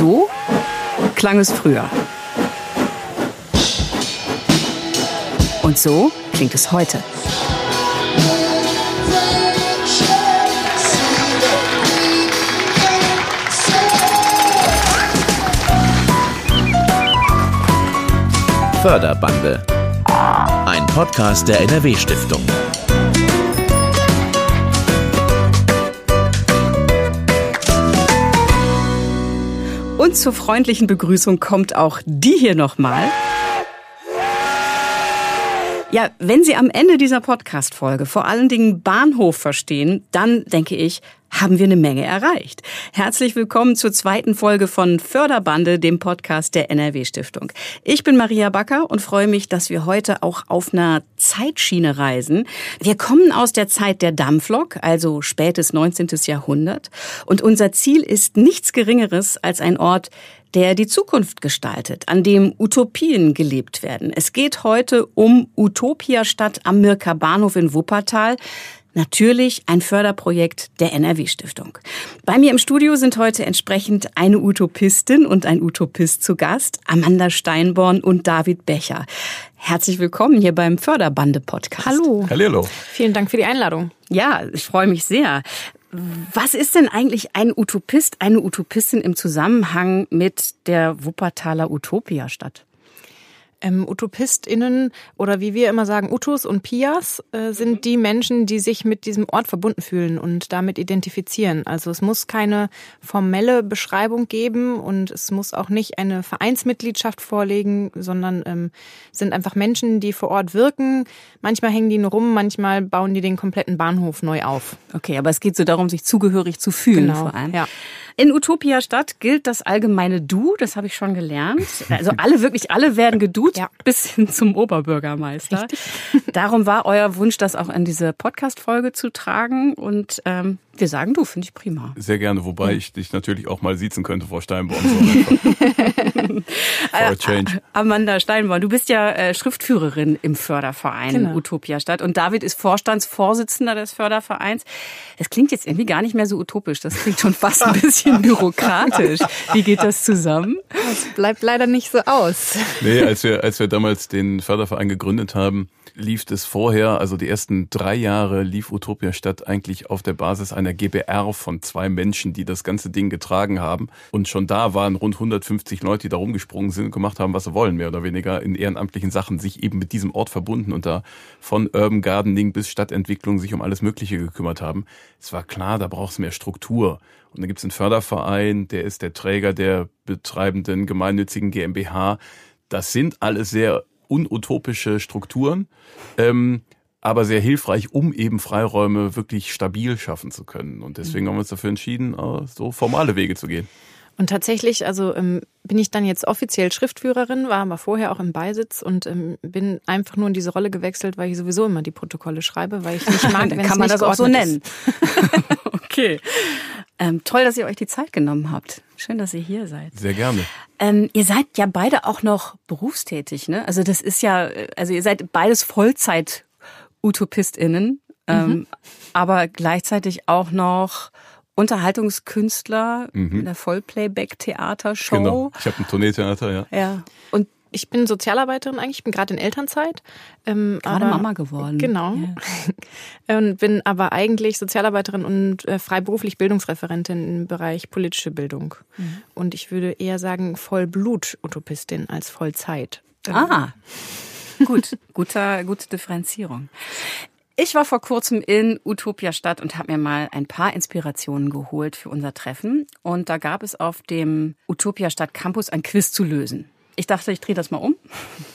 So klang es früher. Und so klingt es heute. Förderbande. Ein Podcast der NRW-Stiftung. Und zur freundlichen Begrüßung kommt auch die hier nochmal. Ja, wenn Sie am Ende dieser Podcast-Folge vor allen Dingen Bahnhof verstehen, dann denke ich, haben wir eine Menge erreicht. Herzlich willkommen zur zweiten Folge von Förderbande, dem Podcast der NRW Stiftung. Ich bin Maria Backer und freue mich, dass wir heute auch auf einer Zeitschiene reisen. Wir kommen aus der Zeit der Dampflok, also spätes 19. Jahrhundert. Und unser Ziel ist nichts Geringeres als ein Ort, der die Zukunft gestaltet, an dem Utopien gelebt werden. Es geht heute um Utopia Stadt am Mirka Bahnhof in Wuppertal. Natürlich ein Förderprojekt der NRW-Stiftung. Bei mir im Studio sind heute entsprechend eine Utopistin und ein Utopist zu Gast, Amanda Steinborn und David Becher. Herzlich willkommen hier beim Förderbande-Podcast. Hallo. Hallo. Vielen Dank für die Einladung. Ja, ich freue mich sehr. Was ist denn eigentlich ein Utopist, eine Utopistin im Zusammenhang mit der Wuppertaler Utopia-Stadt? Ähm, UtopistInnen oder wie wir immer sagen, Utus und Pias äh, sind mhm. die Menschen, die sich mit diesem Ort verbunden fühlen und damit identifizieren. Also es muss keine formelle Beschreibung geben und es muss auch nicht eine Vereinsmitgliedschaft vorlegen, sondern ähm, sind einfach Menschen, die vor Ort wirken. Manchmal hängen die nur rum, manchmal bauen die den kompletten Bahnhof neu auf. Okay, aber es geht so darum, sich zugehörig zu fühlen genau. vor allem. Ja. In Utopia Stadt gilt das allgemeine Du, das habe ich schon gelernt. Also alle, wirklich alle werden geduzt, ja. bis hin zum Oberbürgermeister. Richtig. Darum war euer Wunsch, das auch in diese Podcast-Folge zu tragen. Und ähm, wir sagen du, finde ich prima. Sehr gerne, wobei ich dich natürlich auch mal siezen könnte, Frau Steinborn. For a change. Amanda Steinborn, du bist ja äh, Schriftführerin im Förderverein genau. Utopia Stadt und David ist Vorstandsvorsitzender des Fördervereins. Das klingt jetzt irgendwie gar nicht mehr so utopisch, das klingt schon fast ein bisschen bürokratisch. Wie geht das zusammen? Das bleibt leider nicht so aus. Nee, als wir, als wir damals den Förderverein gegründet haben, lief es vorher, also die ersten drei Jahre lief Utopia Stadt eigentlich auf der Basis einer GBR von zwei Menschen, die das ganze Ding getragen haben. Und schon da waren rund 150 Leute, die da rumgesprungen sind und gemacht haben, was sie wollen, mehr oder weniger in ehrenamtlichen Sachen, sich eben mit diesem Ort verbunden und da von Urban Gardening bis Stadtentwicklung sich um alles Mögliche gekümmert haben. Es war klar, da braucht es mehr Struktur. Und dann gibt es einen Förderverein, der ist der Träger der betreibenden gemeinnützigen GmbH. Das sind alles sehr unutopische Strukturen, ähm, aber sehr hilfreich, um eben Freiräume wirklich stabil schaffen zu können. Und deswegen haben wir uns dafür entschieden, äh, so formale Wege zu gehen. Und tatsächlich, also ähm, bin ich dann jetzt offiziell Schriftführerin, war aber vorher auch im Beisitz und ähm, bin einfach nur in diese Rolle gewechselt, weil ich sowieso immer die Protokolle schreibe, weil ich nicht mag, wenn kann man das auch so nennen. okay. Ähm, toll, dass ihr euch die Zeit genommen habt. Schön, dass ihr hier seid. Sehr gerne. Ähm, ihr seid ja beide auch noch berufstätig, ne? Also das ist ja, also ihr seid beides Vollzeit-UtopistInnen, ähm, mhm. aber gleichzeitig auch noch Unterhaltungskünstler mhm. in der Vollplayback-Theatershow. Genau. Ich habe ein Tourneetheater, ja. Ja. Und ich bin Sozialarbeiterin eigentlich, ich bin gerade in Elternzeit. Ähm, gerade aber, Mama geworden. Genau. Ja. und bin aber eigentlich Sozialarbeiterin und äh, freiberuflich Bildungsreferentin im Bereich politische Bildung. Mhm. Und ich würde eher sagen Vollblut-Utopistin als Vollzeit. Ah, gut, guter, gute Differenzierung. Ich war vor kurzem in Utopia Stadt und habe mir mal ein paar Inspirationen geholt für unser Treffen. Und da gab es auf dem Utopia Stadt Campus ein Quiz zu lösen. Ich dachte, ich drehe das mal um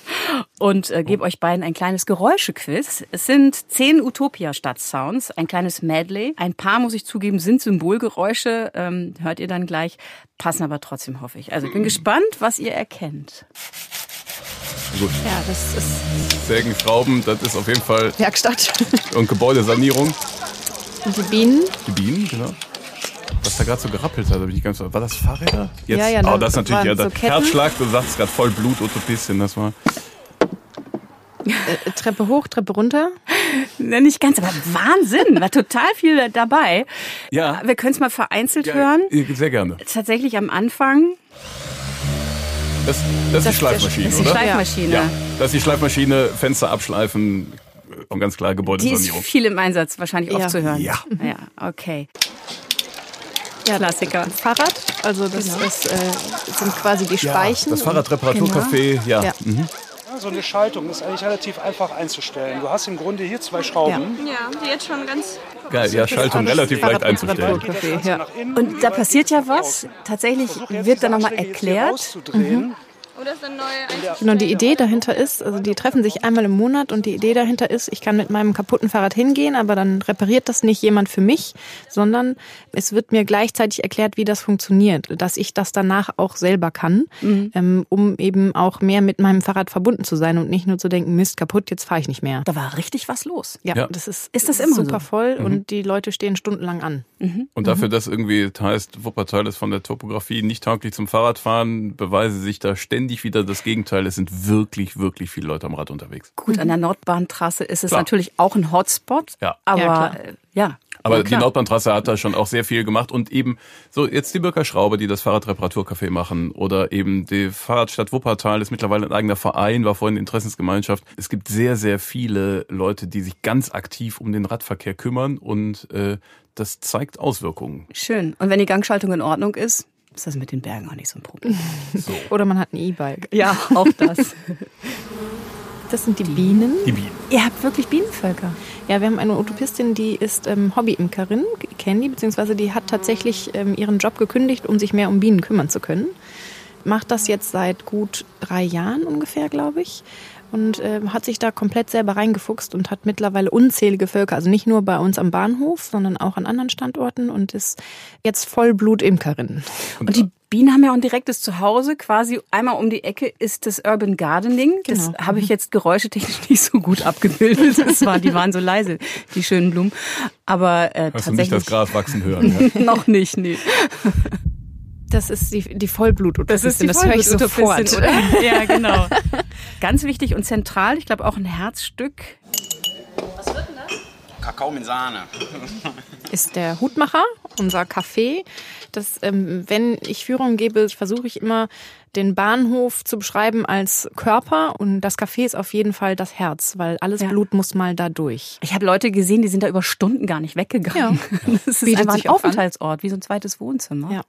und äh, gebe euch beiden ein kleines Geräuschequiz. Es sind zehn Utopia-Stadt-Sounds, ein kleines Medley. Ein paar, muss ich zugeben, sind Symbolgeräusche. Ähm, hört ihr dann gleich, passen aber trotzdem, hoffe ich. Also ich bin gespannt, was ihr erkennt. Gut. Ja, das ist. Sägen, Schrauben, das ist auf jeden Fall. Werkstatt. Und Gebäudesanierung. Und die Bienen. Die Bienen, genau. Was da gerade so gerappelt hat, habe ich nicht ganz. War das Fahrräder? Jetzt? Ja, ja, oh, das ist natürlich ja, so Herzschlag, du sagst gerade voll Blut, Utopistin, das war. Äh, Treppe hoch, Treppe runter. Ne, Nicht ganz, aber Wahnsinn, war total viel dabei. Ja. Wir können es mal vereinzelt hören. Sehr gerne. Tatsächlich am Anfang. Das, das ist die Schleifmaschine, Das ist die oder? Schleifmaschine. Ja, das ist die Schleifmaschine, Fenster abschleifen und ganz klar Die ist Gebäudesanierung. viel im Einsatz wahrscheinlich auch Ja. zu hören. Ja. Ja, okay. Ja, Klassiker. Fahrrad, also das, das äh, sind quasi die Speichen. Das Fahrradreparaturcafé, ja. Ja. Mhm. Ja, So eine Schaltung ist eigentlich relativ einfach einzustellen. Du hast im Grunde hier zwei Schrauben. Ja, die jetzt schon ganz. Geil, ja, Schaltung relativ leicht einzustellen. Und da passiert ja was. Tatsächlich wird dann diese nochmal erklärt. rauszudrehen. Oder ist eine neue Einstellung? Genau, die Idee dahinter ist, also die treffen sich einmal im Monat und die Idee dahinter ist, ich kann mit meinem kaputten Fahrrad hingehen, aber dann repariert das nicht jemand für mich, sondern es wird mir gleichzeitig erklärt, wie das funktioniert, dass ich das danach auch selber kann, ähm, um eben auch mehr mit meinem Fahrrad verbunden zu sein und nicht nur zu denken, Mist, kaputt, jetzt fahre ich nicht mehr. Da war richtig was los. Ja, Ja. das ist, Ist das immer super so? voll und die Leute stehen stundenlang an. Und dafür, dass irgendwie heißt, Wuppertal ist von der Topografie nicht tauglich zum Fahrradfahren, beweise sich da ständig wieder das Gegenteil. Es sind wirklich, wirklich viele Leute am Rad unterwegs. Gut, an der Nordbahntrasse ist es Klar. natürlich auch ein Hotspot. Ja. Aber Ja, äh, ja. Aber ja, die. Nordbahntrasse hat da schon auch sehr viel gemacht und eben so jetzt die Birker Schraube, die das Fahrradreparaturcafé machen oder eben die Fahrradstadt Wuppertal ist mittlerweile ein eigener Verein, war vorhin Interessensgemeinschaft. Es gibt sehr, sehr viele Leute, die sich ganz aktiv um den Radverkehr kümmern und äh, das zeigt Auswirkungen. Schön. Und wenn die Gangschaltung in Ordnung ist, ist das mit den Bergen auch nicht so ein Problem. Oder man hat ein E-Bike. ja, auch das. Das sind die Bienen. Die Bienen. Ihr habt wirklich Bienenvölker. Ja, wir haben eine Utopistin, die ist ähm, Hobbyimkerin, die, beziehungsweise die hat tatsächlich ähm, ihren Job gekündigt, um sich mehr um Bienen kümmern zu können. Macht das jetzt seit gut drei Jahren ungefähr, glaube ich. Und ähm, hat sich da komplett selber reingefuchst und hat mittlerweile unzählige Völker, also nicht nur bei uns am Bahnhof, sondern auch an anderen Standorten und ist jetzt Vollblut-Imkerin. Und die Bienen haben ja auch ein direktes Zuhause. Quasi einmal um die Ecke ist das Urban Gardening. Das Genau. habe ich jetzt geräuschetechnisch nicht so gut abgebildet. Das war, die waren so leise, die schönen Blumen. Aber äh, Hast du nicht das tatsächlich Gras wachsen hören? Ja? noch nicht, nee. Das ist die, die Vollblut-Utopistin, das, die höre ich sofort. Oder? Ja, genau. Ganz wichtig und zentral, ich glaube auch ein Herzstück. Kakao mit Sahne. ist der Hutmacher, unser Café. Das, ähm, wenn ich Führung gebe, versuche ich immer den Bahnhof zu beschreiben als Körper und das Café ist auf jeden Fall das Herz, weil alles Ja. Blut muss mal da durch. Ich habe Leute gesehen, die sind da über Stunden gar nicht weggegangen. Das ist Bietet einfach ein sich auch an. Aufenthaltsort, wie so ein zweites Wohnzimmer. Ja.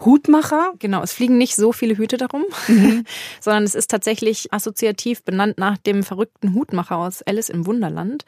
Hutmacher, Genau, es fliegen nicht so viele Hüte darum, sondern es ist tatsächlich assoziativ benannt nach dem verrückten Hutmacher aus Alice im Wunderland,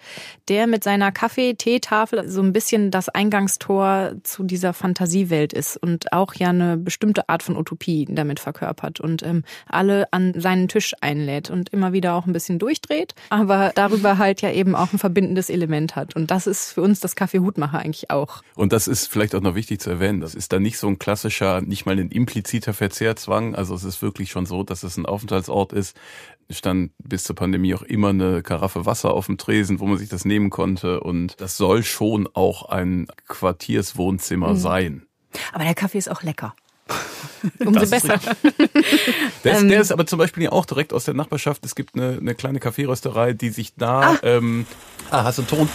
der mit seiner Kaffee-Teetafel so ein bisschen das Eingangstor zu dieser Fantasiewelt ist und auch ja eine bestimmte Art von Utopie damit verkörpert und ähm, alle an seinen Tisch einlädt und immer wieder auch ein bisschen durchdreht, aber darüber halt ja eben auch ein verbindendes Element hat. Und das ist für uns das Kaffee Hutmacher eigentlich auch. Und das ist vielleicht auch noch wichtig zu erwähnen. Das ist dann nicht so ein klassischer, nicht mal ein impliziter Verzehrzwang. Also es ist wirklich schon so, dass es ein Aufenthaltsort ist. Es stand bis zur Pandemie auch immer eine Karaffe Wasser auf dem Tresen, wo man sich das nehmen konnte. Und das soll schon auch ein Quartierswohnzimmer sein. aber der Kaffee ist auch lecker. Umso Das besser. Der, Ähm. ist, der ist aber zum Beispiel ja auch direkt aus der Nachbarschaft. Es gibt eine, eine kleine Kaffeerösterei, die sich da... Ähm, ah, hast du einen Ton?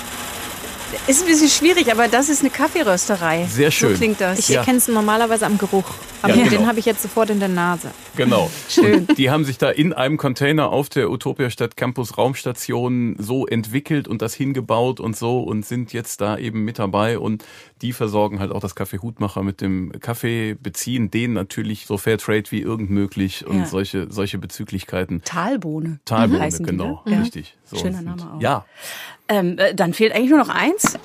Ist ein bisschen schwierig, aber das ist eine Kaffeerösterei. Sehr schön. So klingt das. Ich Ja. erkenne es normalerweise am Geruch, aber Ja, den genau. habe ich jetzt sofort in der Nase. Genau. Schön. Und die haben sich da in einem Container auf der Utopia Stadt Campus Raumstation so entwickelt und das hingebaut und so und sind jetzt da eben mit dabei und die versorgen halt auch das Café Hutmacher mit dem Kaffee, beziehen den natürlich so Fairtrade wie irgend möglich und Ja. solche, solche Bezüglichkeiten. Talbohne. Talbohne, die, genau, ne? richtig. So, Schöner Name auch. Ja, Ähm, äh, dann fehlt eigentlich nur noch eins.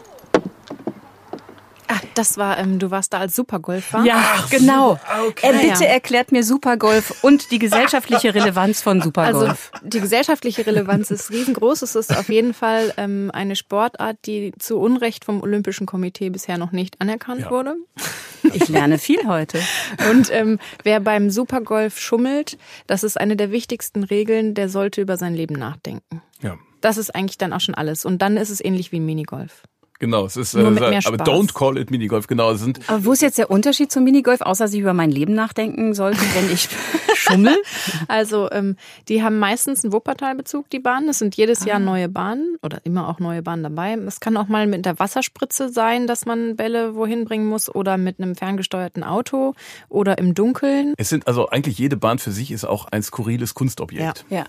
Ach, das war, ähm, du warst da als Supergolfer. Ja, genau. Äh, bitte Ja. erklärt mir Supergolf und die gesellschaftliche Relevanz von Also Supergolf. die gesellschaftliche Relevanz ist riesengroß. Es ist auf jeden Fall ähm, eine Sportart, die zu Unrecht vom Olympischen Komitee bisher noch nicht anerkannt Ja. wurde. ich lerne viel heute. Und ähm, wer beim Supergolf schummelt, das ist eine der wichtigsten Regeln, der sollte über sein Leben nachdenken. ja. Das ist eigentlich dann auch schon alles. Und dann ist es ähnlich wie ein Minigolf. Genau, es ist, Nur äh, mit mehr aber don't call it Minigolf. Genau, es sind Aber wo ist jetzt der Unterschied zum Minigolf, außer dass ich über mein Leben nachdenken sollte, wenn ich schummel? Also ähm, die haben meistens einen Wuppertal-Bezug, die Bahnen. Es sind jedes Jahr neue Bahnen oder immer auch neue Bahnen dabei. Es kann auch mal mit der Wasserspritze sein, dass man Bälle wohin bringen muss oder mit einem ferngesteuerten Auto oder im Dunkeln. Es sind also eigentlich jede Bahn für sich ist auch ein skurriles Kunstobjekt. Ja.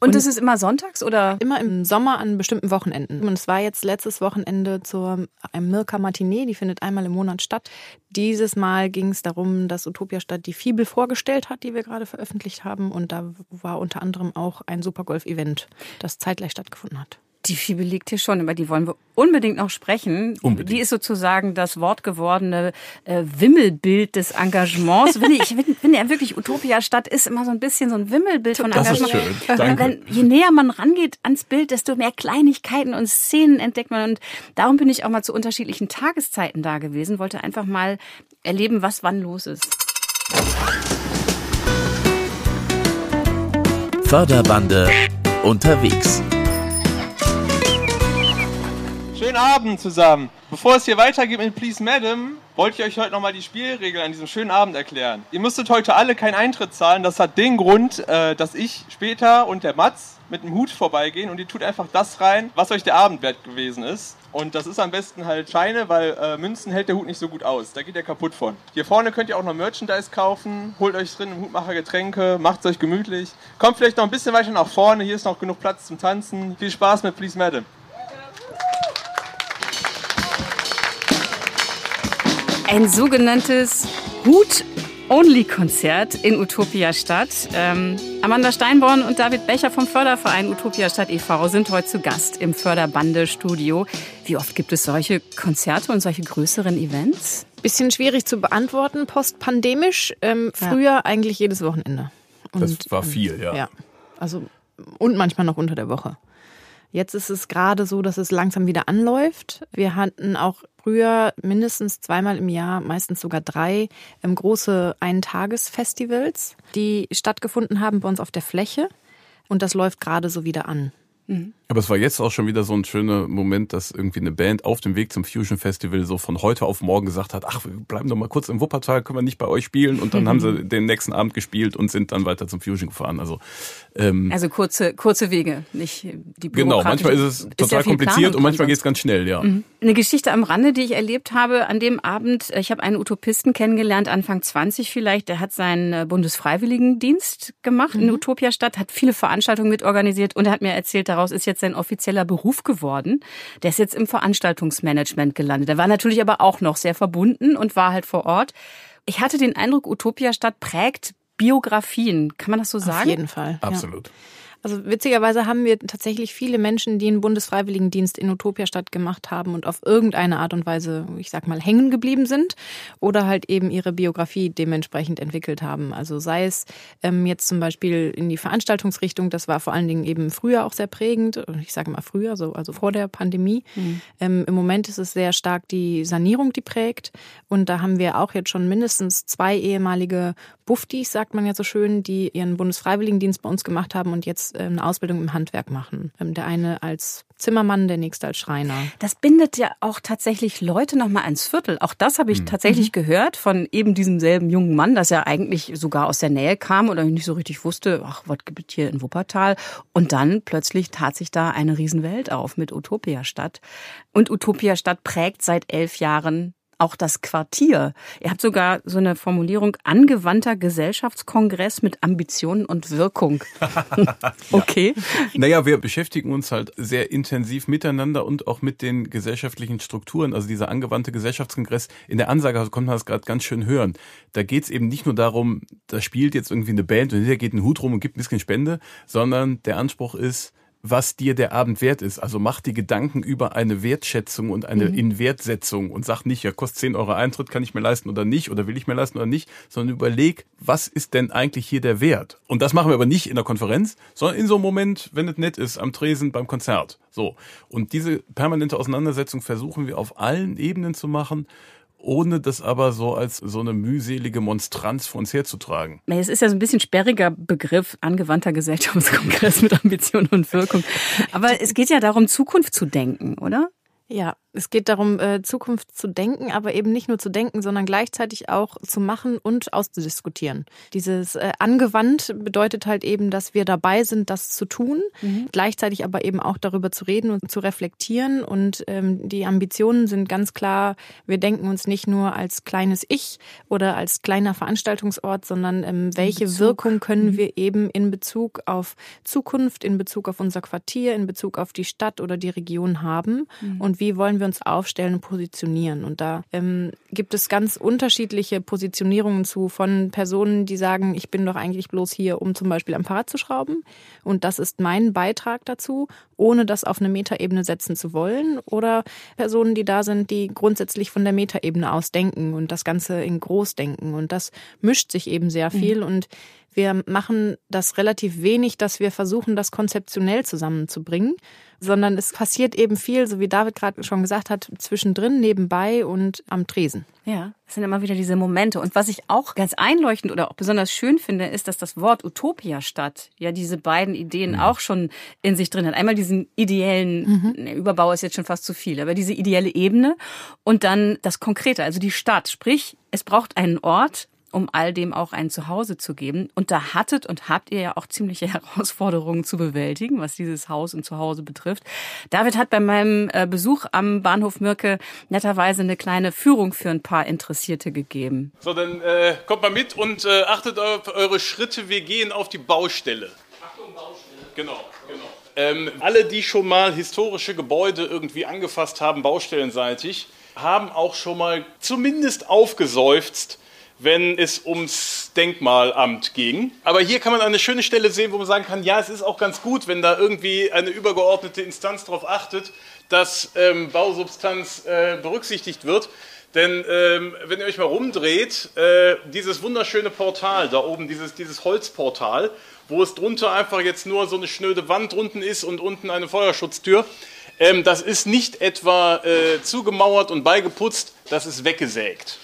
Und das ist immer sonntags oder? Immer im Sommer an bestimmten Wochenenden. Und es war jetzt letztes Wochenende zur einem Milka Matinee, die findet einmal im Monat statt. Dieses Mal ging es darum, dass Utopia Stadt die Fibel vorgestellt hat, die wir gerade veröffentlicht haben. Und da war unter anderem auch ein Supergolf-Event, das zeitgleich stattgefunden hat. Die Fibel liegt hier schon, über die wollen wir unbedingt noch sprechen. Unbedingt. Die ist sozusagen das wortgewordene äh, Wimmelbild des Engagements. Wenn ich, finde find ja wirklich, Utopia Stadt ist immer so ein bisschen so ein Wimmelbild von Das ist Engagement. schön. Danke. Wenn, je näher man rangeht ans Bild, desto mehr Kleinigkeiten und Szenen entdeckt man. Und darum bin ich auch mal zu unterschiedlichen Tageszeiten da gewesen, wollte einfach mal erleben, was wann los ist. Förderbande unterwegs. Schönen Abend zusammen. Bevor es hier weitergeht mit Please Madam, wollte ich euch heute nochmal die Spielregeln an diesem schönen Abend erklären. Ihr müsstet heute alle keinen Eintritt zahlen. Das hat den Grund, äh, dass ich später und der Mats mit dem Hut vorbeigehen und ihr tut einfach das rein, was euch der Abend wert gewesen ist. Und das ist am besten halt Scheine, weil äh, Münzen hält der Hut nicht so gut aus. Da geht er kaputt von. Hier vorne könnt ihr auch noch Merchandise kaufen. Holt euch drin im Hutmacher Getränke, macht's euch gemütlich. Kommt vielleicht noch ein bisschen weiter nach vorne. Hier ist noch genug Platz zum Tanzen. Viel Spaß mit Please Madam. Ein sogenanntes Hut-Only-Konzert in Utopia Stadt. Ähm, Amanda Steinborn und David Becher vom Förderverein Utopia Stadt e.V. sind heute zu Gast im Förderbande-Studio. Wie oft gibt es solche Konzerte und solche größeren Events? Bisschen schwierig zu beantworten, postpandemisch. Ähm, Ja. früher eigentlich jedes Wochenende. Das war viel, ja. Ja, also und manchmal noch unter der Woche. Jetzt ist es gerade so, dass es langsam wieder anläuft. Wir hatten auch früher mindestens zweimal im Jahr, meistens sogar drei, ähm, große Eintagesfestivals, die stattgefunden haben bei uns auf der Fläche. Und das läuft gerade so wieder an. Aber es war jetzt auch schon wieder so ein schöner Moment, dass irgendwie eine Band auf dem Weg zum Fusion Festival so von heute auf morgen gesagt hat, ach, wir bleiben doch mal kurz im Wuppertal, können wir nicht bei euch spielen? Und dann haben sie den nächsten Abend gespielt und sind dann weiter zum Fusion gefahren. Also ähm, Also kurze, kurze Wege, nicht die genau, manchmal ist es total viel kompliziert und manchmal geht es ganz schnell, ja. Eine Geschichte am Rande, die ich erlebt habe an dem Abend. Ich habe einen Utopisten kennengelernt, Anfang 20 vielleicht. Der hat seinen äh, Bundesfreiwilligendienst gemacht in Utopiastadt, hat viele Veranstaltungen mitorganisiert und er hat mir erzählt, daraus ist jetzt sein offizieller Beruf geworden. Der ist jetzt im Veranstaltungsmanagement gelandet. Der war natürlich aber auch noch sehr verbunden und war halt vor Ort. Ich hatte den Eindruck, Utopiastadt prägt Biografien. Kann man das so sagen? Auf jeden Fall. Ja. Also witzigerweise haben wir tatsächlich viele Menschen, die einen Bundesfreiwilligendienst in Utopiastadt gemacht haben und auf irgendeine Art und Weise, ich sag mal, hängen geblieben sind oder halt eben ihre Biografie dementsprechend entwickelt haben. Also sei es ähm, jetzt zum Beispiel in die Veranstaltungsrichtung, das war vor allen Dingen eben früher auch sehr prägend. Ich sage mal früher, so, also vor der Pandemie. Ähm, Im Moment ist es sehr stark die Sanierung, die prägt. Und da haben wir auch jetzt schon mindestens zwei ehemalige Buftis, sagt man ja so schön, die ihren Bundesfreiwilligendienst bei uns gemacht haben und jetzt eine Ausbildung im Handwerk machen. Ähm, Der eine als Zimmermann, der nächste als Schreiner. Das bindet ja auch tatsächlich Leute nochmal ans Viertel. Auch das habe ich tatsächlich gehört von eben diesem selben jungen Mann, dass er eigentlich sogar aus der Nähe kam oder nicht so richtig wusste, ach, was gibt es hier in Wuppertal? Und dann plötzlich tat sich da eine Riesenwelt auf mit Utopiastadt. Und Utopiastadt prägt seit elf Jahren auch das Quartier. Ihr habt sogar so eine Formulierung angewandter Gesellschaftskongress mit Ambitionen und Wirkung. okay. Naja, wir beschäftigen uns halt sehr intensiv miteinander und auch mit den gesellschaftlichen Strukturen. Also dieser angewandte Gesellschaftskongress, in der Ansage also konnte man das gerade ganz schön hören. Da geht's eben nicht nur darum, da spielt jetzt irgendwie eine Band und hinterher geht ein Hut rum und gibt ein bisschen Spende, sondern der Anspruch ist, was dir der Abend wert ist. Also mach dir Gedanken über eine Wertschätzung und eine Inwertsetzung und sag nicht, ja, kostet 10 Euro Eintritt, kann ich mir leisten oder nicht oder will ich mir leisten oder nicht, sondern überleg, was ist denn eigentlich hier der Wert? Und das machen wir aber nicht in der Konferenz, sondern in so einem Moment, wenn es nett ist, am Tresen beim Konzert. So. Und diese permanente Auseinandersetzung versuchen wir auf allen Ebenen zu machen, ohne das aber so als so eine mühselige Monstranz vor uns herzutragen. Es ist ja so ein bisschen sperriger Begriff, angewandter Gesellschaftskongress mit Ambition und Wirkung. Aber es geht ja darum, Zukunft zu denken, oder? Ja, es geht darum, äh, Zukunft zu denken, aber eben nicht nur zu denken, sondern gleichzeitig auch zu machen und auszudiskutieren. Dieses äh, angewandt bedeutet halt eben, dass wir dabei sind, das zu tun, mhm. gleichzeitig aber eben auch darüber zu reden und zu reflektieren. Und ähm, die Ambitionen sind ganz klar, wir denken uns nicht nur als kleines Ich oder als kleiner Veranstaltungsort, sondern ähm, welche Wirkung können mhm. wir eben in Bezug auf Zukunft, in Bezug auf unser Quartier, in Bezug auf die Stadt oder die Region haben. Mhm. Und und wie wollen wir uns aufstellen und positionieren. Und da ähm, gibt es ganz unterschiedliche Positionierungen zu von Personen, die sagen, ich bin doch eigentlich bloß hier, um zum Beispiel am Fahrrad zu schrauben. Und das ist mein Beitrag dazu, ohne das auf eine Metaebene setzen zu wollen. Oder Personen, die da sind, die grundsätzlich von der Metaebene aus denken und das Ganze in groß denken. Und das mischt sich eben sehr mhm. viel. Mhm. Und wir machen das relativ wenig, dass wir versuchen, das konzeptionell zusammenzubringen, sondern es passiert eben viel, so wie David gerade schon gesagt hat, zwischendrin, nebenbei und am Tresen. Ja, es sind immer wieder diese Momente. Und was ich auch ganz einleuchtend oder auch besonders schön finde, ist, dass das Wort Utopia-Stadt ja diese beiden Ideen mhm. auch schon in sich drin hat. Einmal diesen ideellen, mhm. Überbau ist jetzt schon fast zu viel, aber diese ideelle Ebene und dann das Konkrete, also die Stadt. Sprich, es braucht einen Ort, um all dem auch ein Zuhause zu geben. Und da hattet und habt ihr ja auch ziemliche Herausforderungen zu bewältigen, was dieses Haus und Zuhause betrifft. David hat bei meinem äh, Besuch am Bahnhof Mirke netterweise eine kleine Führung für ein paar Interessierte gegeben. So, dann äh, kommt mal mit und äh, achtet auf eure Schritte. Wir gehen auf die Baustelle. Achtung, Baustelle. Genau, genau. Ähm, alle, die schon mal historische Gebäude irgendwie angefasst haben, baustellenseitig, haben auch schon mal zumindest aufgeseufzt, wenn es ums Denkmalamt ging. Aber hier kann man eine schöne Stelle sehen, wo man sagen kann, ja, es ist auch ganz gut, wenn da irgendwie eine übergeordnete Instanz darauf achtet, dass ähm, Bausubstanz äh, berücksichtigt wird. Denn ähm, wenn ihr euch mal rumdreht, äh, dieses wunderschöne Portal da oben, dieses, dieses Holzportal, wo es drunter einfach jetzt nur so eine schnöde Wand unten ist und unten eine Feuerschutztür, ähm, das ist nicht etwa äh, zugemauert und beigeputzt, das ist weggesägt.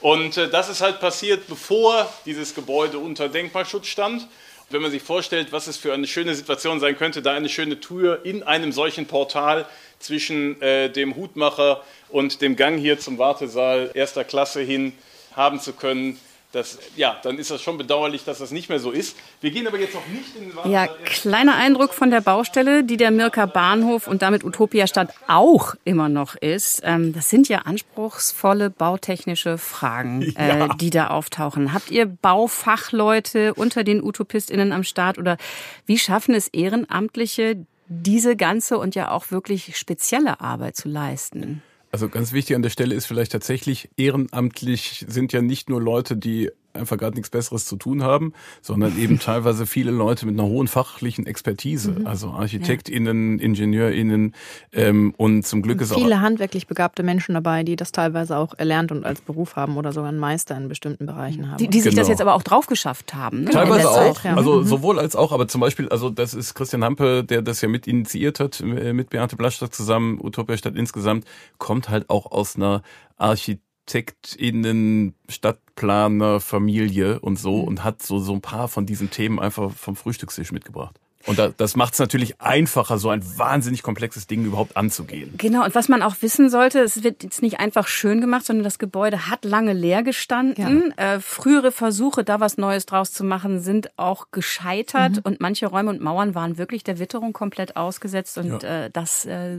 Und äh, das ist halt passiert, bevor dieses Gebäude unter Denkmalschutz stand. Wenn man sich vorstellt, was es für eine schöne Situation sein könnte, da eine schöne Tür in einem solchen Portal zwischen äh, dem Hutmacher und dem Gang hier zum Wartesaal erster Klasse hin haben zu können, das, ja, dann ist das schon bedauerlich, dass das nicht mehr so ist. Wir gehen aber jetzt noch nicht in den. Ja, kleiner Eindruck von der Baustelle, die der Mirka Bahnhof und damit Utopia Stadt auch immer noch ist. Ähm, das sind ja anspruchsvolle bautechnische Fragen, äh, ja. die da auftauchen. Habt ihr Baufachleute unter den UtopistInnen am Start oder wie schaffen es Ehrenamtliche, diese ganze und ja auch wirklich spezielle Arbeit zu leisten? Also ganz wichtig an der Stelle ist vielleicht tatsächlich, ehrenamtlich sind ja nicht nur Leute, die einfach gerade nichts Besseres zu tun haben, sondern eben teilweise viele Leute mit einer hohen fachlichen Expertise, mhm. also ArchitektInnen, IngenieurInnen ähm, und zum Glück ist viele auch... Viele handwerklich begabte Menschen dabei, die das teilweise auch erlernt und als Beruf haben oder sogar einen Meister in bestimmten Bereichen haben. Die, die sich genau. das jetzt aber auch drauf geschafft haben. Ne? Teilweise auch, Zeit, ja. also mhm. sowohl als auch, aber zum Beispiel, also das ist Christian Hampe, der das ja mit initiiert hat, äh, mit Beate Blaschstadt zusammen, Utopia Stadt insgesamt, kommt halt auch aus einer Architektur ArchitektInnen, Stadtplaner, Familie und so mhm. und hat so, so ein paar von diesen Themen einfach vom Frühstückstisch mitgebracht. Und da, das macht es natürlich einfacher, so ein wahnsinnig komplexes Ding überhaupt anzugehen. Genau, und was man auch wissen sollte, es wird jetzt nicht einfach schön gemacht, sondern das Gebäude hat lange leer gestanden. Ja. Äh, frühere Versuche, da was Neues draus zu machen, sind auch gescheitert. Mhm. Und manche Räume und Mauern waren wirklich der Witterung komplett ausgesetzt. Und ja. äh, das äh,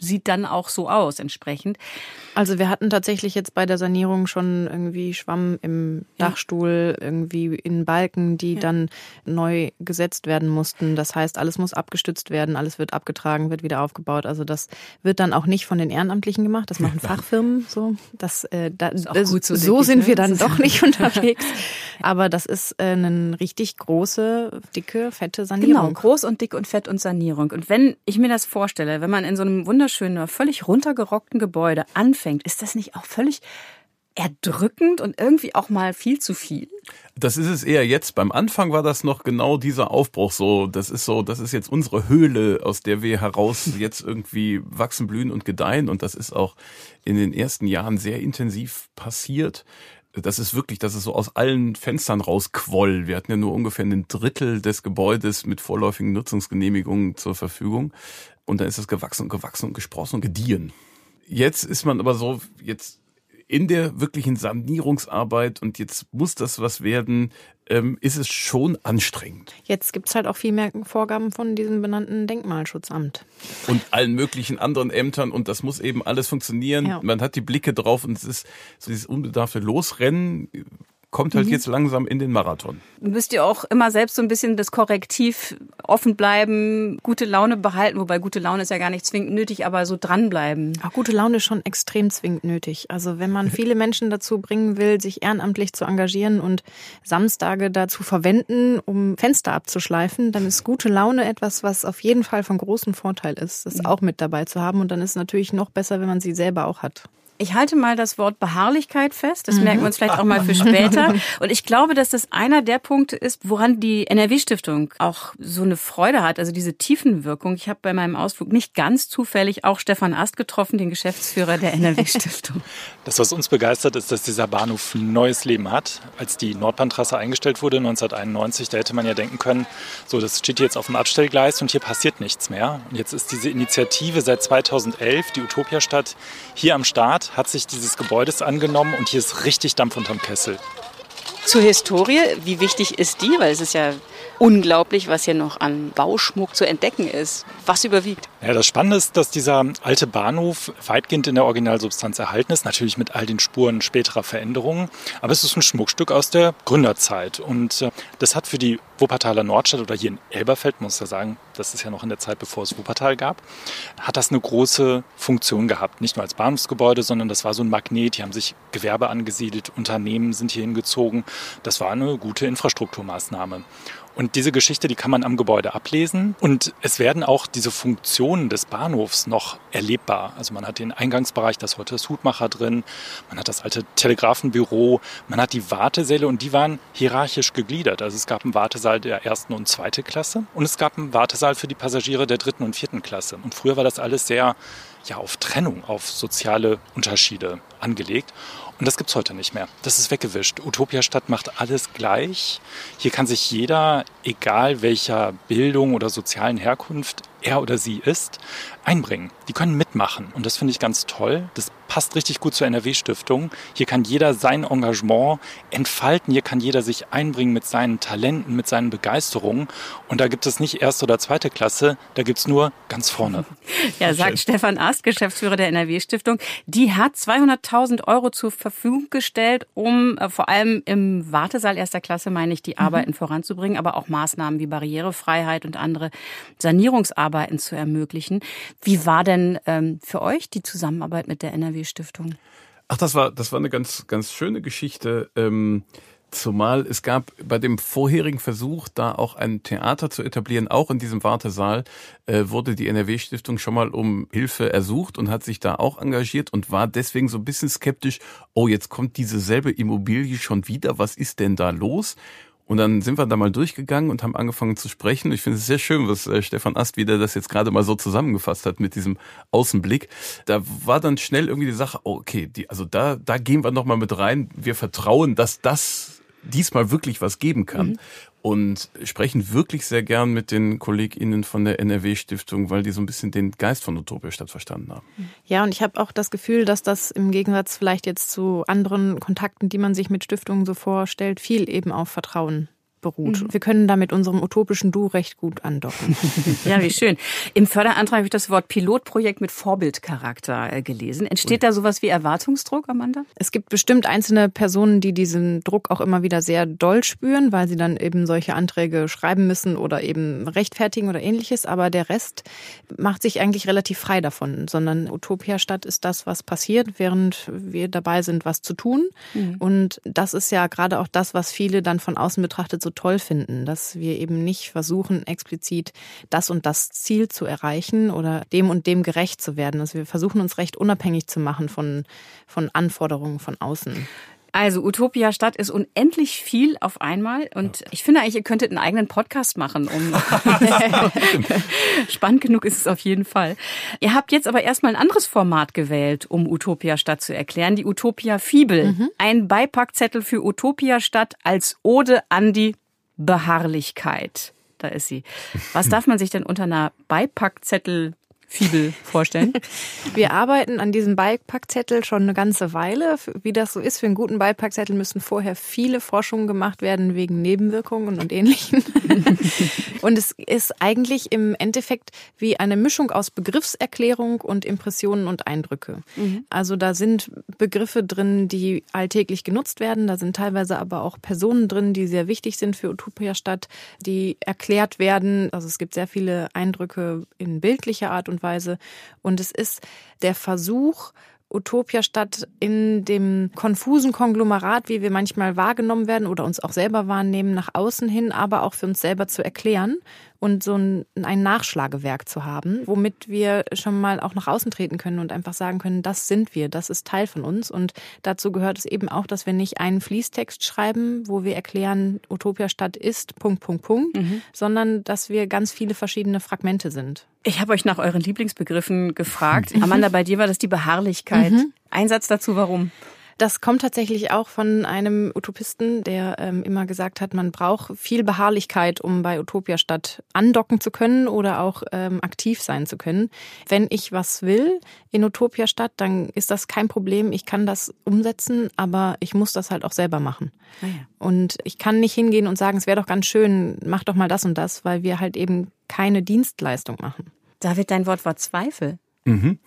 sieht dann auch so aus entsprechend. Also wir hatten tatsächlich jetzt bei der Sanierung schon irgendwie Schwamm im ja. Dachstuhl, irgendwie in Balken, die ja. dann neu gesetzt werden mussten. Das heißt, alles muss abgestützt werden, alles wird abgetragen, wird wieder aufgebaut. Also das wird dann auch nicht von den Ehrenamtlichen gemacht, das machen Fachfirmen so. Das, äh, da, das so, so sind ne? wir dann doch nicht unterwegs. Aber das ist äh, eine richtig große, dicke, fette Sanierung. Genau, groß und dick und fett und Sanierung. Und wenn ich mir das vorstelle, wenn man in so einem wunderschönen, völlig runtergerockten Gebäude anfängt, ist das nicht auch völlig erdrückend und irgendwie auch mal viel zu viel? Das ist es eher jetzt. Beim Anfang war das noch genau dieser Aufbruch so. Das ist so, das ist jetzt unsere Höhle, aus der wir heraus jetzt irgendwie wachsen, blühen und gedeihen. Und das ist auch in den ersten Jahren sehr intensiv passiert. Das ist wirklich, dass es so aus allen Fenstern rausquoll. Wir hatten ja nur ungefähr ein Drittel des Gebäudes mit vorläufigen Nutzungsgenehmigungen zur Verfügung. Und dann ist es gewachsen und gewachsen und gesprossen und gediehen. Jetzt ist man aber so, jetzt in der wirklichen Sanierungsarbeit und jetzt muss das was werden, ähm, ist es schon anstrengend. Jetzt gibt's halt auch viel mehr Vorgaben von diesem benannten Denkmalschutzamt. Und allen möglichen anderen Ämtern und das muss eben alles funktionieren. Ja. Man hat die Blicke drauf und es ist so dieses unbedarfte Losrennen kommt halt jetzt langsam in den Marathon. Müsst ihr auch immer selbst so ein bisschen das Korrektiv offen bleiben, gute Laune behalten, wobei gute Laune ist ja gar nicht zwingend nötig, aber so dranbleiben. Auch gute Laune ist schon extrem zwingend nötig. Also wenn man viele Menschen dazu bringen will, sich ehrenamtlich zu engagieren und Samstage dazu verwenden, um Fenster abzuschleifen, dann ist gute Laune etwas, was auf jeden Fall von großem Vorteil ist, das auch mit dabei zu haben. Und dann ist es natürlich noch besser, wenn man sie selber auch hat. Ich halte mal das Wort Beharrlichkeit fest. Das merken wir uns vielleicht auch mal für später. Und ich glaube, dass das einer der Punkte ist, woran die NRW-Stiftung auch so eine Freude hat. Also diese Tiefenwirkung. Ich habe bei meinem Ausflug nicht ganz zufällig auch Stefan Ast getroffen, den Geschäftsführer der NRW-Stiftung. Das, was uns begeistert, ist, dass dieser Bahnhof ein neues Leben hat. Als die Nordbahntrasse eingestellt wurde 1991, da hätte man ja denken können, so, das steht jetzt auf dem Abstellgleis und hier passiert nichts mehr. Und jetzt ist diese Initiative seit 2011, die Utopiastadt, hier am Start, hat sich dieses Gebäudes angenommen und hier ist richtig Dampf unterm Kessel. Zur Historie, wie wichtig ist die? Weil es ist ja unglaublich, was hier noch an Bauschmuck zu entdecken ist. Was überwiegt? Ja, das Spannende ist, dass dieser alte Bahnhof weitgehend in der Originalsubstanz erhalten ist, natürlich mit all den Spuren späterer Veränderungen. Aber es ist ein Schmuckstück aus der Gründerzeit. Und äh, das hat für die Wuppertaler Nordstadt oder hier in Elberfeld, muss ich sagen, das ist ja noch in der Zeit, bevor es Wuppertal gab, hat das eine große Funktion gehabt. Nicht nur als Bahnhofsgebäude, sondern das war so ein Magnet. Hier haben sich Gewerbe angesiedelt, Unternehmen sind hier hingezogen. Das war eine gute Infrastrukturmaßnahme. Und diese Geschichte, die kann man am Gebäude ablesen. Und es werden auch diese Funktionen des Bahnhofs noch erlebbar. Also man hat den Eingangsbereich, da ist heute das Hutmacher drin. Man hat das alte Telegrafenbüro. Man hat die Wartesäle und die waren hierarchisch gegliedert. Also es gab einen Wartesaal der ersten und zweiten Klasse und es gab einen Wartesaal für die Passagiere der dritten und vierten Klasse. Und früher war das alles sehr ja, auf Trennung, auf soziale Unterschiede angelegt. Und das gibt's heute nicht mehr. Das ist weggewischt. Utopiastadt macht alles gleich. Hier kann sich jeder, egal welcher Bildung oder sozialen Herkunft er oder sie ist, einbringen. Die können mitmachen. Und das finde ich ganz toll. Das passt richtig gut zur NRW-Stiftung. Hier kann jeder sein Engagement entfalten. Hier kann jeder sich einbringen mit seinen Talenten, mit seinen Begeisterungen. Und da gibt es nicht erste oder zweite Klasse. Da gibt's nur ganz vorne. Ja, sagt Stefan Ast, Geschäftsführer der NRW-Stiftung. Die hat 200.000 Euro zur Verfügung gestellt, um äh, vor allem im Wartesaal erster Klasse, meine ich, die Arbeiten voranzubringen, aber auch Maßnahmen wie Barrierefreiheit und andere Sanierungsarbeiten zu ermöglichen. Wie war denn ähm, für euch die Zusammenarbeit mit der NRW-Stiftung? Ach, das war, das war eine ganz, ganz schöne Geschichte. Ähm, zumal es gab bei dem vorherigen Versuch, da auch ein Theater zu etablieren, auch in diesem Wartesaal, äh, wurde die NRW-Stiftung schon mal um Hilfe ersucht und hat sich da auch engagiert und war deswegen so ein bisschen skeptisch. Oh, jetzt kommt diese selbe Immobilie schon wieder. Was ist denn da los? Und dann sind wir da mal durchgegangen und haben angefangen zu sprechen. Ich finde es sehr schön, was äh, Stefan Ast wieder das jetzt gerade mal so zusammengefasst hat mit diesem Außenblick. Da war dann schnell irgendwie die Sache, oh, okay, die, also da, da gehen wir nochmal mit rein. Wir vertrauen, dass das diesmal wirklich was geben kann. Und sprechen wirklich sehr gern mit den KollegInnen von der NRW-Stiftung, weil die so ein bisschen den Geist von Utopia Stadt verstanden haben. Ja, und ich habe auch das Gefühl, dass das im Gegensatz vielleicht jetzt zu anderen Kontakten, die man sich mit Stiftungen so vorstellt, viel eben auf Vertrauen beruht. Wir können da mit unserem utopischen Du recht gut andocken. Ja, wie schön. Im Förderantrag habe ich das Wort Pilotprojekt mit Vorbildcharakter äh, gelesen. Entsteht da sowas wie Erwartungsdruck, Amanda? Es gibt bestimmt einzelne Personen, die diesen Druck auch immer wieder sehr doll spüren, weil sie dann eben solche Anträge schreiben müssen oder eben rechtfertigen oder ähnliches. Aber der Rest macht sich eigentlich relativ frei davon, sondern Utopia Stadt ist das, was passiert, während wir dabei sind, was zu tun. Und das ist ja gerade auch das, was viele dann von außen betrachtet so toll finden, dass wir eben nicht versuchen, explizit das und das Ziel zu erreichen oder dem und dem gerecht zu werden. Also wir versuchen uns recht unabhängig zu machen von, von Anforderungen von außen. Also Utopia Stadt ist unendlich viel auf einmal und ich finde eigentlich, ihr könntet einen eigenen Podcast machen. Um Spannend genug ist es auf jeden Fall. Ihr habt jetzt aber erstmal ein anderes Format gewählt, um Utopia Stadt zu erklären, die Utopia Fibel. Ein Beipackzettel für Utopia Stadt als Ode an die Beharrlichkeit. Da ist sie. Was darf man sich denn unter einer Beipackzettel Fibel vorstellen? Wir arbeiten an diesem Beipackzettel schon eine ganze Weile. Wie das so ist, für einen guten Beipackzettel müssen vorher viele Forschungen gemacht werden wegen Nebenwirkungen und Ähnlichem. und es ist eigentlich im Endeffekt wie eine Mischung aus Begriffserklärung und Impressionen und Eindrücke. Mhm. Also da sind Begriffe drin, die alltäglich genutzt werden. Da sind teilweise aber auch Personen drin, die sehr wichtig sind für Utopia Stadt, die erklärt werden. Also es gibt sehr viele Eindrücke in bildlicher Art und Weise. Und es ist der Versuch, Utopia statt in dem konfusen Konglomerat, wie wir manchmal wahrgenommen werden oder uns auch selber wahrnehmen, nach außen hin, aber auch für uns selber zu erklären und so ein, ein Nachschlagewerk zu haben, womit wir schon mal auch nach außen treten können und einfach sagen können, das sind wir, das ist Teil von uns. Und dazu gehört es eben auch, dass wir nicht einen Fließtext schreiben, wo wir erklären, Utopia Stadt ist Punkt, Punkt, Punkt, mhm. sondern dass wir ganz viele verschiedene Fragmente sind. Ich habe euch nach euren Lieblingsbegriffen gefragt. Mhm. Amanda, bei dir war das die Beharrlichkeit. Mhm. Ein Satz dazu, warum? Das kommt tatsächlich auch von einem Utopisten, der ähm, immer gesagt hat, man braucht viel Beharrlichkeit, um bei Utopia Stadt andocken zu können oder auch ähm, aktiv sein zu können. Wenn ich was will in Utopia Stadt, dann ist das kein Problem. Ich kann das umsetzen, aber ich muss das halt auch selber machen. Ah ja. Und ich kann nicht hingehen und sagen, es wäre doch ganz schön, mach doch mal das und das, weil wir halt eben keine Dienstleistung machen. David, dein Wort war Zweifel. Mhm.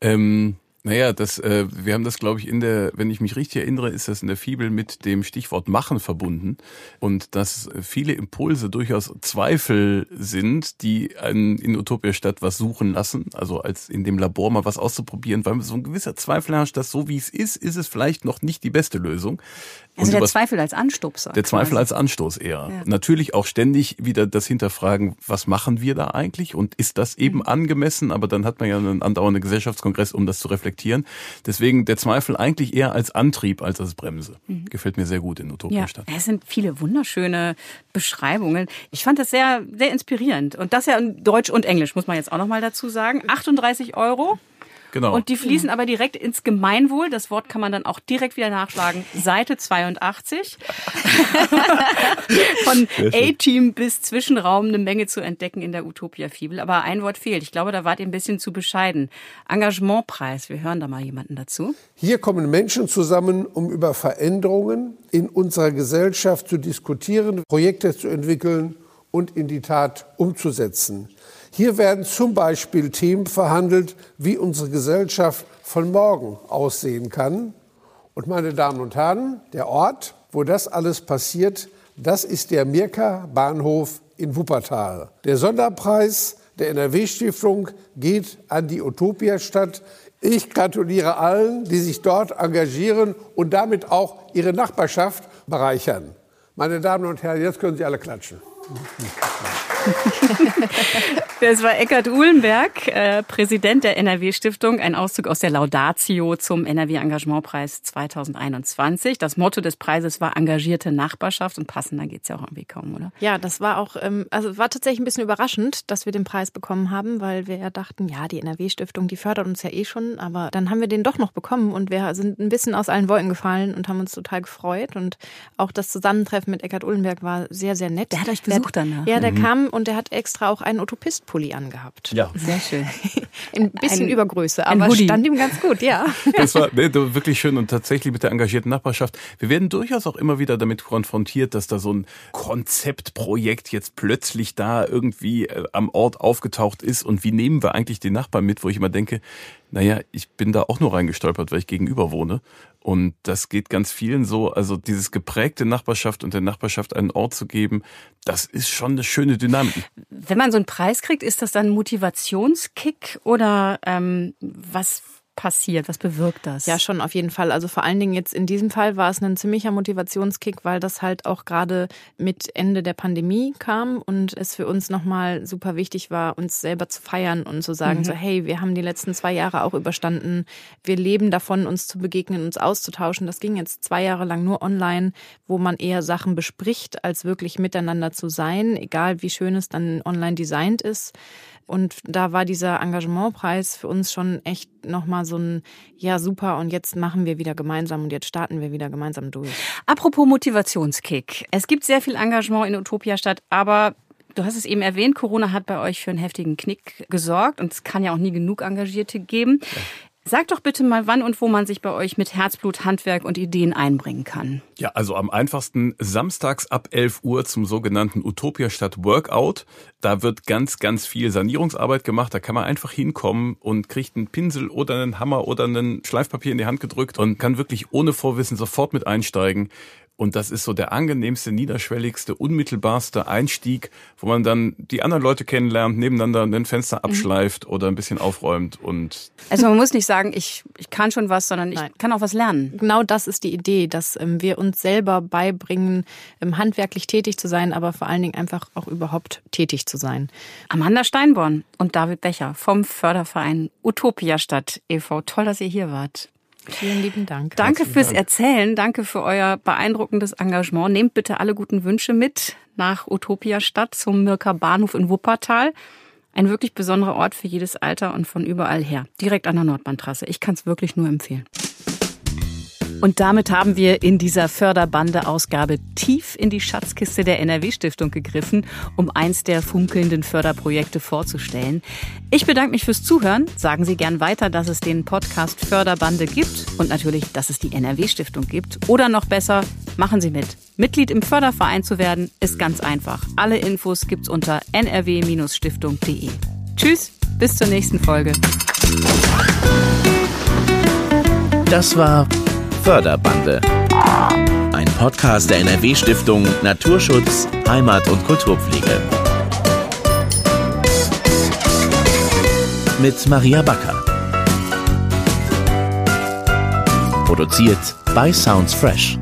Ähm naja, das, äh, wir haben das, glaube ich, in der, wenn ich mich richtig erinnere, ist das in der Fibel mit dem Stichwort Machen verbunden. Und dass viele Impulse durchaus Zweifel sind, die einen in Utopia Stadt was suchen lassen, also als in dem Labor mal was auszuprobieren, weil so ein gewisser Zweifel herrscht, dass so wie es ist, ist es vielleicht noch nicht die beste Lösung. Also der Zweifel als Anstupser. Der Zweifel quasi. als Anstoß eher. Ja. Natürlich auch ständig wieder das Hinterfragen, was machen wir da eigentlich und ist das eben mhm. angemessen? Aber dann hat man ja einen andauernden Gesellschaftskongress, um das zu reflektieren reflektieren. Deswegen der Zweifel eigentlich eher als Antrieb als als Bremse. Mhm. Gefällt mir sehr gut in Utopia-Stadt. Ja, es sind viele wunderschöne Beschreibungen. Ich fand das sehr, sehr inspirierend. Und das ja in Deutsch und Englisch, muss man jetzt auch nochmal dazu sagen. 38 Euro. Genau. Und die fließen aber direkt ins Gemeinwohl. Das Wort kann man dann auch direkt wieder nachschlagen. Seite 82. Von A-Team bis Zwischenraum eine Menge zu entdecken in der Utopia-Fibel. Aber ein Wort fehlt. Ich glaube, da wart ihr ein bisschen zu bescheiden. Engagementpreis. Wir hören da mal jemanden dazu. Hier kommen Menschen zusammen, um über Veränderungen in unserer Gesellschaft zu diskutieren, Projekte zu entwickeln und in die Tat umzusetzen. Hier werden zum Beispiel Themen verhandelt, wie unsere Gesellschaft von morgen aussehen kann. Und meine Damen und Herren, der Ort, wo das alles passiert, das ist der Mirka Bahnhof in Wuppertal. Der Sonderpreis der NRW-Stiftung geht an die Utopia-Stadt. Ich gratuliere allen, die sich dort engagieren und damit auch ihre Nachbarschaft bereichern. Meine Damen und Herren, jetzt können Sie alle klatschen. Das war Eckhard Uhlenberg, äh, Präsident der NRW-Stiftung. Ein Auszug aus der Laudatio zum NRW-Engagementpreis 2021. Das Motto des Preises war engagierte Nachbarschaft und passender geht's ja auch irgendwie kaum, oder? Ja, das war auch, ähm, also war tatsächlich ein bisschen überraschend, dass wir den Preis bekommen haben, weil wir ja dachten, ja, die NRW-Stiftung, die fördert uns ja eh schon, aber dann haben wir den doch noch bekommen und wir sind ein bisschen aus allen Wolken gefallen und haben uns total gefreut und auch das Zusammentreffen mit Eckhard Uhlenberg war sehr, sehr nett. Der hat euch besucht der, dann, Ja, der mhm. kam und der hat extra auch einen Utopist-Pulli angehabt. Ja. Sehr schön. Ein bisschen ein, Übergröße, aber stand ihm ganz gut, ja. Das war nee, wirklich schön und tatsächlich mit der engagierten Nachbarschaft. Wir werden durchaus auch immer wieder damit konfrontiert, dass da so ein Konzeptprojekt jetzt plötzlich da irgendwie äh, am Ort aufgetaucht ist und wie nehmen wir eigentlich den Nachbarn mit, wo ich immer denke, naja, ich bin da auch nur reingestolpert, weil ich gegenüber wohne. Und das geht ganz vielen so. Also dieses geprägte Nachbarschaft und der Nachbarschaft einen Ort zu geben, das ist schon eine schöne Dynamik. Wenn man so einen Preis kriegt, ist das dann Motivationskick oder ähm, was passiert? Was bewirkt das? Ja, schon auf jeden Fall. Also vor allen Dingen jetzt in diesem Fall war es ein ziemlicher Motivationskick, weil das halt auch gerade mit Ende der Pandemie kam und es für uns nochmal super wichtig war, uns selber zu feiern und zu sagen, mhm. so hey, wir haben die letzten zwei Jahre auch überstanden. Wir leben davon, uns zu begegnen, uns auszutauschen. Das ging jetzt zwei Jahre lang nur online, wo man eher Sachen bespricht, als wirklich miteinander zu sein, egal wie schön es dann online designt ist. Und da war dieser Engagementpreis für uns schon echt nochmal so ein, ja super, und jetzt machen wir wieder gemeinsam und jetzt starten wir wieder gemeinsam durch. Apropos Motivationskick. Es gibt sehr viel Engagement in Utopia Stadt, aber Du hast es eben erwähnt, Corona hat bei euch für einen heftigen Knick gesorgt und es kann ja auch nie genug Engagierte geben. Ja. Sag doch bitte mal, wann und wo man sich bei euch mit Herzblut, Handwerk und Ideen einbringen kann. Ja, also am einfachsten samstags ab 11 Uhr zum sogenannten Utopia Stadt Workout. Da wird ganz, ganz viel Sanierungsarbeit gemacht. Da kann man einfach hinkommen und kriegt einen Pinsel oder einen Hammer oder einen Schleifpapier in die Hand gedrückt und kann wirklich ohne Vorwissen sofort mit einsteigen. Und das ist so der angenehmste, niederschwelligste, unmittelbarste Einstieg, wo man dann die anderen Leute kennenlernt, nebeneinander ein Fenster mhm. abschleift mhm. oder ein bisschen aufräumt und. Also man muss nicht sagen, ich, ich kann schon was, sondern ich Nein. kann auch was lernen. Genau das ist die Idee, dass ähm, wir uns selber beibringen, ähm, handwerklich tätig zu sein, aber vor allen Dingen einfach auch überhaupt tätig zu sein. Amanda Steinborn und David Becher vom Förderverein Utopia Stadt e.V. Toll, dass ihr hier wart. Vielen lieben Dank. Danke Herzlichen fürs Dank. Erzählen, danke für euer beeindruckendes Engagement. Nehmt bitte alle guten Wünsche mit nach Utopia Stadt zum Mirka Bahnhof in Wuppertal. Ein wirklich besonderer Ort für jedes Alter und von überall her. Direkt an der Nordbahntrasse. Ich kann es wirklich nur empfehlen. Und damit haben wir in dieser Förderbande-Ausgabe tief in die Schatzkiste der NRW-Stiftung gegriffen, um eins der funkelnden Förderprojekte vorzustellen. Ich bedanke mich fürs Zuhören. Sagen Sie gern weiter, dass es den Podcast Förderbande gibt und natürlich, dass es die NRW-Stiftung gibt. Oder noch besser, machen Sie mit. Mitglied im Förderverein zu werden, ist ganz einfach. Alle Infos gibt's unter nrw-stiftung.de. Tschüss, bis zur nächsten Folge. Das war Förderbande. Ein Podcast der NRW-Stiftung Naturschutz, Heimat und Kulturpflege. Mit Maria Backer. Produziert bei Sounds Fresh.